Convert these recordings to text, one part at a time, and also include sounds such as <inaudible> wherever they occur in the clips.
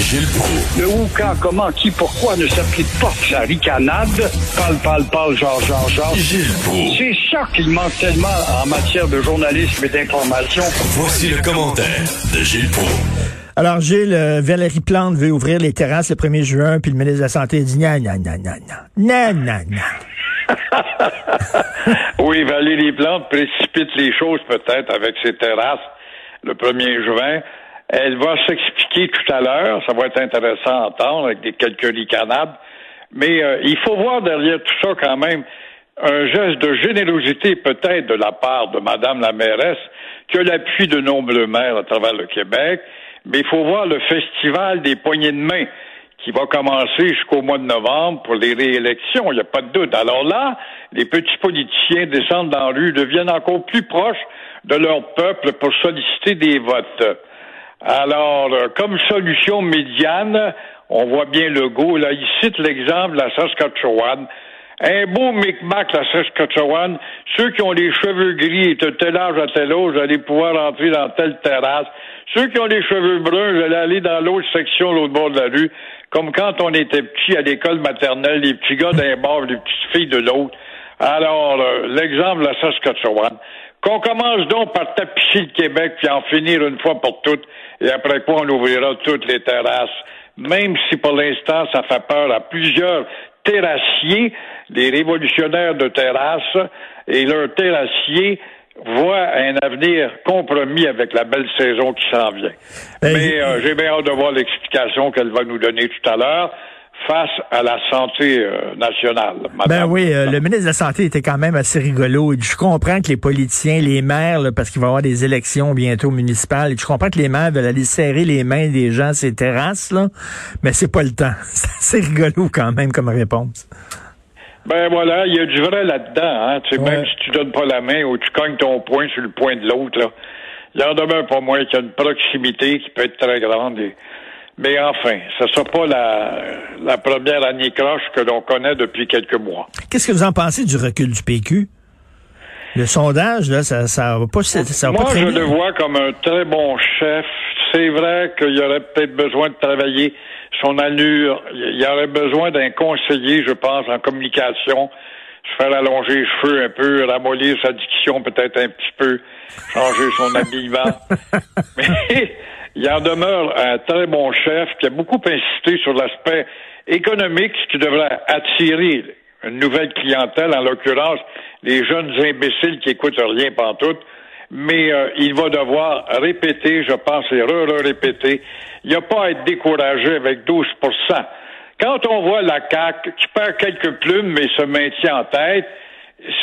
Gilles Proulx. Le où, quand, comment, qui, pourquoi ne s'applique pas sa ricanade? Parle, parle, parle, genre, genre, genre. Gilles Proulx. C'est ça qu'il manque tellement en matière de journalisme et d'information. Voici le commentaire de Gilles Proulx. Alors, Gilles, euh, Valérie Plante veut ouvrir les terrasses le 1er juin, puis le ministre de la Santé dit non, non, non, non, non, non, non, oui, Valérie Plante précipite les choses peut-être avec ses terrasses le 1er juin. Elle va s'expliquer tout à l'heure. Ça va être intéressant à entendre avec des quelques ricanades. Mais euh, il faut voir derrière tout ça quand même un geste de générosité peut-être de la part de Madame la mairesse, qui a l'appui de nombreux maires à travers le Québec. Mais il faut voir le festival des poignées de main qui va commencer jusqu'au mois de novembre pour les réélections, il n'y a pas de doute. Alors là, les petits politiciens descendent dans la rue, deviennent encore plus proches de leur peuple pour solliciter des votes. Alors, euh, comme solution médiane, on voit bien le goût. Là, il cite l'exemple de la Saskatchewan. Un beau micmac, la Saskatchewan. Ceux qui ont les cheveux gris et de tel âge à tel âge, allez pouvoir entrer dans telle terrasse. Ceux qui ont les cheveux bruns, allez aller dans l'autre section, l'autre bord de la rue. Comme quand on était petit à l'école maternelle, les petits gars d'un bord, les petites filles de l'autre. Alors, euh, l'exemple de la Saskatchewan. Qu'on commence donc par tapisser le Québec puis en finir une fois pour toutes, et après quoi on ouvrira toutes les terrasses. Même si pour l'instant ça fait peur à plusieurs terrassiers, des révolutionnaires de terrasse, et leurs terrassiers voient un avenir compromis avec la belle saison qui s'en vient. Ben, Mais euh, j'ai bien hâte de voir l'explication qu'elle va nous donner tout à l'heure face à la santé euh, nationale. Ben madame. oui, euh, le ministre de la Santé était quand même assez rigolo. Je comprends que les politiciens, les maires, là, parce qu'il va y avoir des élections bientôt municipales, je comprends que les maires veulent aller serrer les mains des gens ces terrasses, là, mais c'est pas le temps. <laughs> C'est assez rigolo quand même comme réponse. Ben voilà, il y a du vrai là-dedans. Hein. Tu sais, Ouais. Même si tu donnes pas la main ou tu cognes ton poing sur le poing de l'autre, là, il en demeure pas moins qu'il y a une proximité qui peut être très grande. et- Mais enfin, ce sera pas la, la première année croche que l'on connaît depuis quelques mois. Qu'est-ce que vous en pensez du recul du PQ? Le sondage, là, ça, ça va pas, ça va Moi, pas très je bien. le vois comme un très bon chef. C'est vrai qu'il y aurait peut-être besoin de travailler son allure. Il y aurait besoin d'un conseiller, je pense, en communication. Se faire allonger les cheveux un peu, ramollir sa diction peut-être un petit peu, changer son habillement. <laughs> Mais il en demeure un très bon chef qui a beaucoup insisté sur l'aspect économique qui devrait attirer une nouvelle clientèle, en l'occurrence les jeunes imbéciles qui écoutent rien pantoute. Mais euh, il va devoir répéter, je pense, et re-répéter. Il n'y a pas à être découragé avec 12 Quand on voit la CAQ qui perd quelques plumes mais se maintient en tête,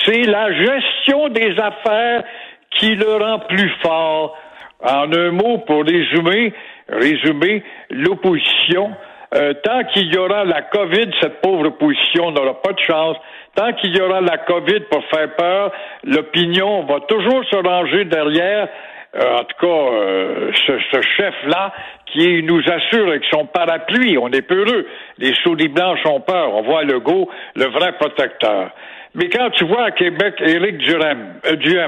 c'est la gestion des affaires qui le rend plus fort. En un mot, pour résumer, résumer l'opposition, euh, tant qu'il y aura la COVID, cette pauvre opposition n'aura pas de chance. Tant qu'il y aura la COVID pour faire peur, l'opinion va toujours se ranger derrière, en tout cas, euh, ce, chef-là qui nous assure avec son parapluie. On est peureux. Les souris blanches ont peur. On voit Legault, le vrai protecteur. Mais quand tu vois à Québec Éric Duhem, euh,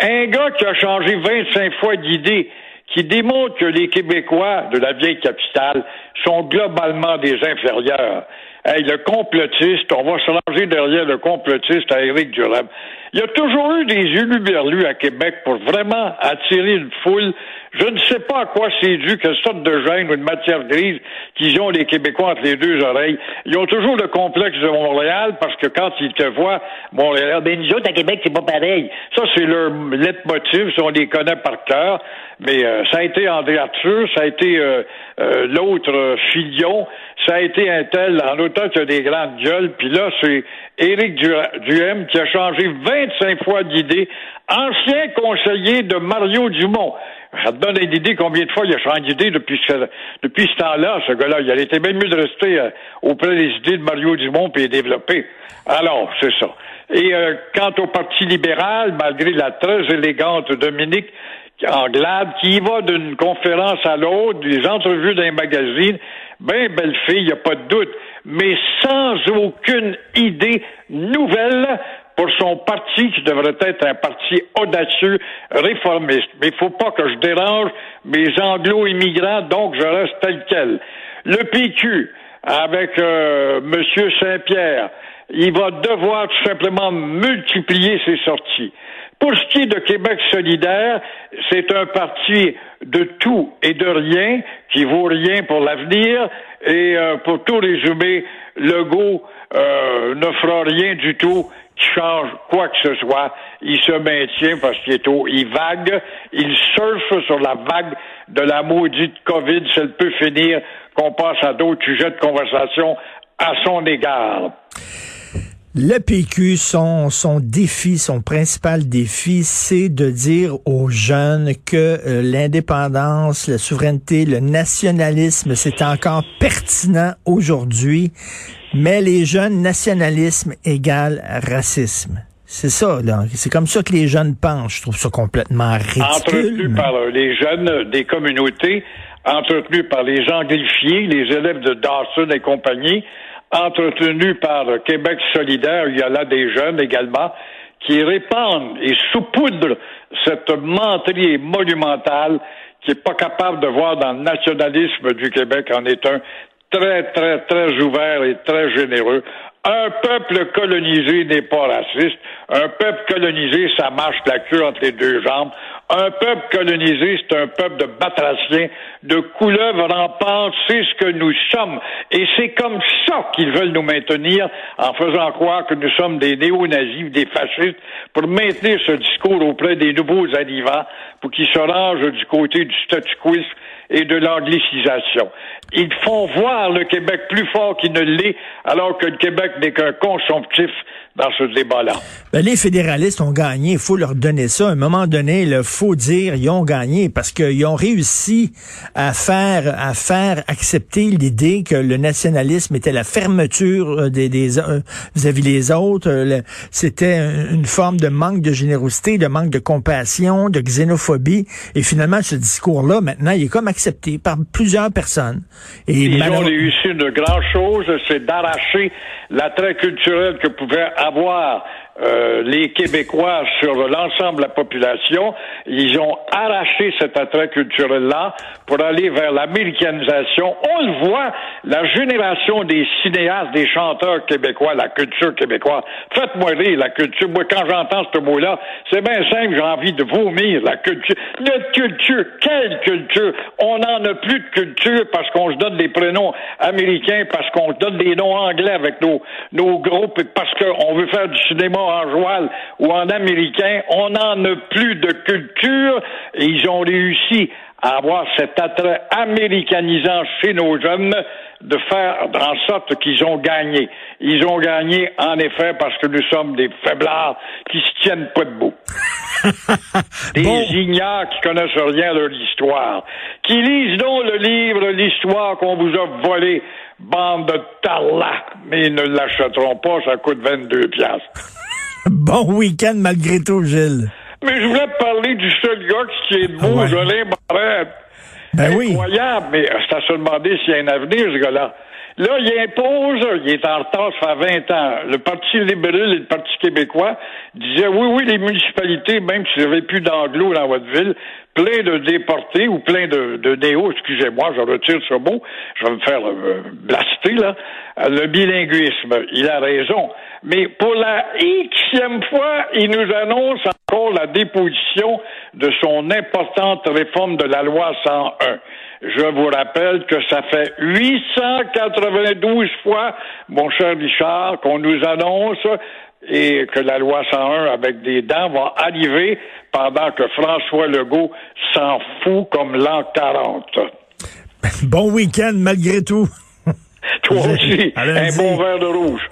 un gars qui a changé 25 fois d'idée, qui démontre que les Québécois de la vieille capitale sont globalement des inférieurs. Hey, le complotiste, on va se ranger derrière le complotiste à Éric Durham. Il y a toujours eu des uluberlus à Québec pour vraiment attirer une foule. Je ne sais pas à quoi c'est dû, quelle sorte de gêne ou de matière grise qu'ils ont les Québécois entre les deux oreilles. Ils ont toujours le complexe de Montréal parce que quand ils te voient, Montréal, ben nous autres à Québec, c'est pas pareil. Ça, c'est leur leitmotiv, ça, on les connaît par cœur. Mais euh, ça a été André Arthur, ça a été euh, euh, l'autre euh, Fillon, ça a été un tel, en autant qu'il y a des grandes gueules, puis là, c'est Éric Du- Duhem qui a changé 25 fois d'idée, ancien conseiller de Mario Dumont. Ça te donne une idée combien de fois il a changé d'idée depuis ce, depuis ce temps-là, ce gars-là. Il été bien mieux de rester euh, auprès des idées de Mario Dumont puis les développer. Alors, c'est ça. Et euh, quant au Parti libéral, malgré la très élégante Dominique Anglade, qui y va d'une conférence à l'autre, des entrevues d'un magazine, ben belle fille, il n'y a pas de doute, mais sans aucune idée nouvelle pour son parti qui devrait être un parti audacieux, réformiste. Mais il faut pas que je dérange mes anglo-immigrants, donc je reste tel quel. Le PQ, avec euh, M. Saint-Pierre, il va devoir tout simplement multiplier ses sorties. Pour ce qui est de Québec solidaire, c'est un parti de tout et de rien qui vaut rien pour l'avenir et euh, pour tout résumer, Legault euh, ne fera rien du tout change quoi que ce soit. Il se maintient parce qu'il est au, il vague, il surfe sur la vague de la maudite COVID. Elle peut finir, qu'on passe à d'autres sujets de conversation à son égard. Le PQ, son, son défi, son principal défi, c'est de dire aux jeunes que euh, l'indépendance, la souveraineté, le nationalisme, c'est encore pertinent aujourd'hui, mais les jeunes, nationalisme égale racisme. C'est ça, là. C'est comme ça que les jeunes pensent. Je trouve ça complètement ridicule. Entretenu par les jeunes des communautés, entretenu par les gens les élèves de Dawson et compagnie, entretenu par Québec solidaire, il y a là des jeunes également, qui répandent et saupoudrent cette menterie monumentale qui est pas capable de voir dans le nationalisme du Québec en est un très, très, très ouvert et très généreux. Un peuple colonisé n'est pas raciste. Un peuple colonisé, ça marche la queue entre les deux jambes. Un peuple colonisé, c'est un peuple de batraciens, de couleuvres rampantes, c'est ce que nous sommes. Et c'est comme ça qu'ils veulent nous maintenir en faisant croire que nous sommes des néo-nazis, des fascistes, pour maintenir ce discours auprès des nouveaux arrivants, pour qu'ils se rangent du côté du statu quo et de l'anglicisation. Ils font voir le Québec plus fort qu'il ne l'est, alors que le Québec n'est qu'un consomptif dans ce débat-là. Ben, les fédéralistes ont gagné, il faut leur donner ça. À un moment donné, il dire ils ont gagné parce qu'ils ont réussi à faire à faire accepter l'idée que le nationalisme était la fermeture euh, des, des euh, vis-à-vis les autres. Euh, C'était une forme de manque de générosité, de manque de compassion, de xénophobie. Et finalement, ce discours-là, maintenant, il est comme accepté par plusieurs personnes. Et Ils ont réussi une grande chose, c'est d'arracher l'attrait culturel que pouvait avoir euh, les Québécois sur l'ensemble de la population. Ils ont arraché cet attrait culturel-là pour aller vers l'américanisation. On le voit, la génération des cinéastes, des chanteurs québécois, la culture québécoise. Faites-moi rire, la culture. Moi, quand j'entends ce mot-là, c'est bien simple, j'ai envie de vomir, la culture. Notre culture, quelle culture? On n'en a plus de culture parce qu'on se donne des prénoms américains, parce qu'on se donne des noms anglais avec nos, nos groupes, parce qu'on veut faire du cinéma en joual ou en américain, on n'en a plus de culture et ils ont réussi à avoir cet attrait américanisant chez nos jeunes de faire en sorte qu'ils ont gagné. Ils ont gagné, en effet, parce que nous sommes des faiblards qui se tiennent pas debout. <laughs> des ignares qui connaissent rien de leur histoire. Qui lisent donc le livre, l'histoire qu'on vous a volé, bande de tarlac, mais ils ne l'achèteront pas, ça coûte 22 piastres. <laughs> Bon week-end malgré tout, Gilles. Mais je voulais te parler du seul gars qui est beau, ouais. Jolin Barrette. Ben Incroyable, mais c'est à se demander s'il y a un avenir, ce gars-là. Là, il impose, il est en retard, ça fait 20 ans. Le Parti libéral et le Parti québécois disaient oui, oui, les municipalités, même s'il n'y avait plus d'anglo dans votre ville, plein de déportés ou plein de, de néo, excusez-moi, je retire ce mot, je vais me faire euh, blaster, là. Le bilinguisme, il a raison. Mais pour la xème fois, il nous annonce encore la déposition de son importante réforme de la loi 101. Je vous rappelle que ça fait 892 fois, mon cher Richard, qu'on nous annonce et que la loi 101 avec des dents va arriver pendant que François Legault s'en fout comme l'an 40. Bon week-end malgré tout. Toi aussi, un bon verre de rouge.